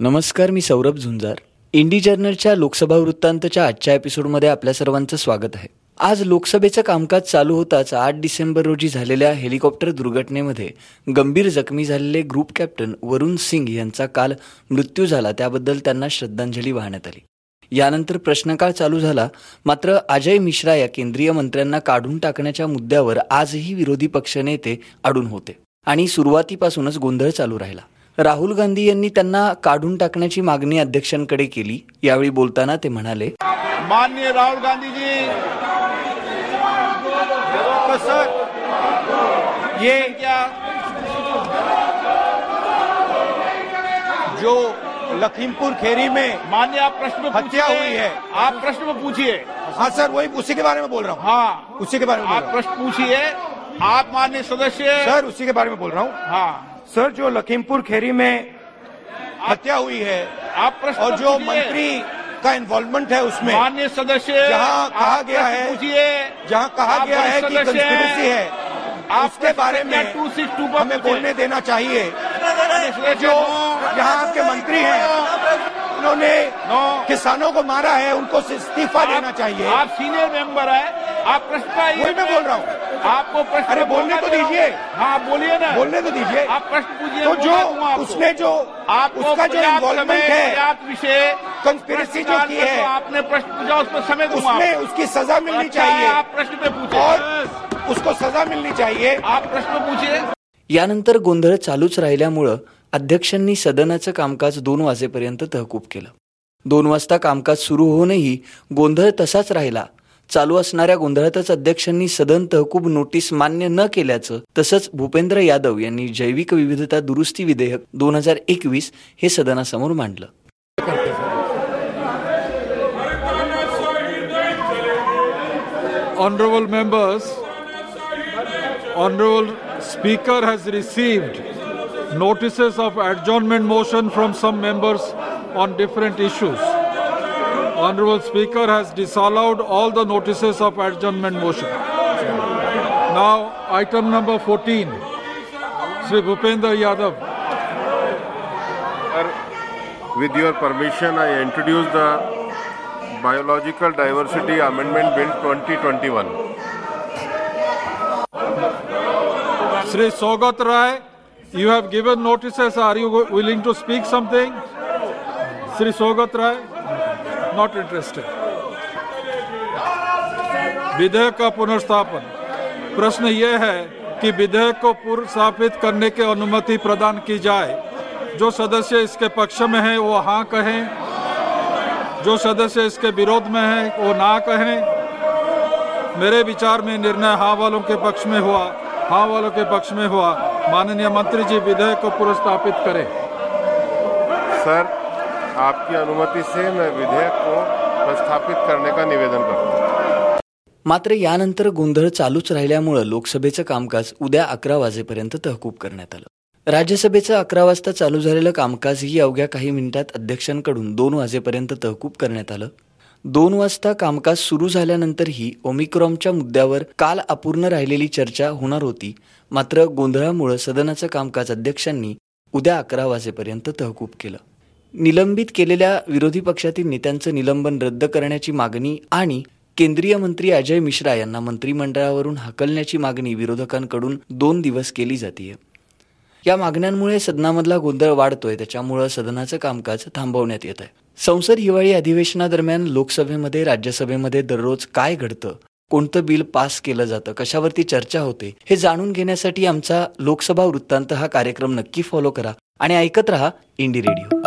नमस्कार मी सौरभ झुंजार. इंडी जर्नलच्या लोकसभा वृत्तांतच्या आजच्या एपिसोडमध्ये आपल्या सर्वांचं स्वागत आहे. आज लोकसभेचं कामकाज चालू होताच आठ डिसेंबर रोजी झालेल्या हेलिकॉप्टर दुर्घटनेमध्ये गंभीर जखमी झालेले ग्रुप कॅप्टन वरुण सिंग यांचा काल मृत्यू झाला त्याबद्दल त्यांना श्रद्धांजली वाहण्यात आली. यानंतर प्रश्नकाळ चालू झाला मात्र अजय मिश्रा या केंद्रीय मंत्र्यांना काढून टाकण्याच्या मुद्द्यावर आजही विरोधी पक्षनेते अडून होते. आणि सुरुवातीपासूनच गोंधळ चालू राहिला. राहुल गांधी यांनी त्यांना काढून टाकण्याची मागणी अध्यक्षांकडे केली. यावेळी बोलताना ते म्हणाले माननीय राहुल गांधी जी सर ये क्या जो लखीमपुर खेरी में मान्य आप प्रश्न में हत्या हुई है। आप प्रश्न में पूछिए। हाँ सर वही उसी के बारे में बोल रहा हूँ। हाँ। उसी के बारे में आप प्रश्न पूछिए। आप मान्य सदस्य। सर उसी के बारे में बोल रहा हूँ। हाँ। सर जो लखीमपुर खेरी में हत्या हुई है आप प्रश्न और जो मंत्री का इन्वॉल्वमेंट है उसमें मान्य सदस्य जहाँ कहा गया है जहाँ कहा गया है कि कंस्पिरेसी है आपके बारे में 262 पर हमें। बोलने देना चाहिए। जो। यहाँ आपके मंत्री हैं उन्होंने किसानों को मारा है उनको इस्तीफा देना चाहिए। आप सीनियर मेंबर है आप प्रश्न पर वही मैं बोल रहा हूँ। आपको प्रश्न अरे बोलने तो हूँ। दीजिए। हाँ बोलिए ना बोलने तो दीजिए आप प्रश्न पूछिए तो जो। उसने जो आपको उसका जो इन्वॉल्वमेंट है पर्याप्त विषय कंस्पिरेसी जो की है आपने प्रश्न पूछा उस पर समय दूंगा उसमें। उसकी सजा मिलनी चाहिए आप प्रश्न पे पूछिए और उसको सजा मिलनी चाहिए आप प्रश्न पूछिए यानंतर गोंधळ चालूच राहिल्यामुळं अध्यक्षांनी सदनाचं कामकाज दोन वाजेपर्यंत तहकूब केलं दोन वाजता कामकाज सुरू होऊनही गोंधळ तसाच राहिला चालू असणाऱ्या गोंधळातच अध्यक्षांनी सदन तहकूब नोटीस मान्य न केल्याचं तसंच भूपेंद्र यादव यांनी जैविक विविधता दुरुस्ती विधेयक दोन हजार एकवीस हे सदनासमोर मांडलं Honorable members, Honorable Speaker has received notices of adjournment motion from some members on different issues. Honorable Speaker has disallowed all the notices of adjournment motion. Now, item number 14, Sri Bhupendra Yadav. With your permission, I introduce the Biological Diversity Amendment Bill 2021. Sri Sogat Rai, you have given notices. Are you willing to speak something? Sri Sogat Rai? Not interested. विधेयक का पुनर्स्थापन। प्रश्न ये है कि विधेयक को पुनर्स्थापित करने की अनुमति प्रदान की जाए। जो सदस्य इसके पक्ष में है, वो हाँ कहें। जो सदस्य इसके विरोध में है, वो ना कहें। मेरे विचार में निर्णय हाँ वालों के पक्ष में हुआ हाँ वालों के पक्ष में हुआ। माननीय मंत्री जी, विधेयक को पुनर्स्थापित करें। सर आपकी अनुमति से मैं विधेयक को प्रस्थापित करने का निवेदन करता हूँ। मात्र यानंतर गोंधळ चालूच राहिल्यामुळं लोकसभेचं कामकाज उद्या अकरा वाजेपर्यंत तहकूब करण्यात आलं. राज्यसभेचं अकरा वाजता चालू झालेलं कामकाजही अवघ्या काही मिनिटात अध्यक्षांकडून दोन वाजेपर्यंत तहकूब करण्यात आलं. दोन वाजता कामकाज सुरू झाल्यानंतरही ओमिक्रॉनच्या मुद्द्यावर काल अपूर्ण राहिलेली चर्चा होणार होती. मात्र गोंधळामुळं सदनाचं कामकाज अध्यक्षांनी उद्या अकरा वाजेपर्यंत तहकूब केलं. निलंबित केलेल्या विरोधी पक्षातील नेत्यांचं निलंबन रद्द करण्याची मागणी आणि केंद्रीय मंत्री अजय मिश्रा यांना मंत्रिमंडळावरून हाकलण्याची मागणी विरोधकांकडून दोन दिवस केली जाते या मागण्यांमुळे सदनामधला गोंधळ वाढतोय त्याच्यामुळं सदनाचं कामकाज थांबवण्यात येत आहे संसद हिवाळी अधिवेशनादरम्यान लोकसभेमध्ये राज्यसभेमध्ये दररोज काय घडतं? कोणतं बिल पास केलं जातं? कशावरती चर्चा होते? हे जाणून घेण्यासाठी आमचा लोकसभा वृत्तांत हा कार्यक्रम नक्की फॉलो करा आणि ऐकत रहा इंडी रेडिओ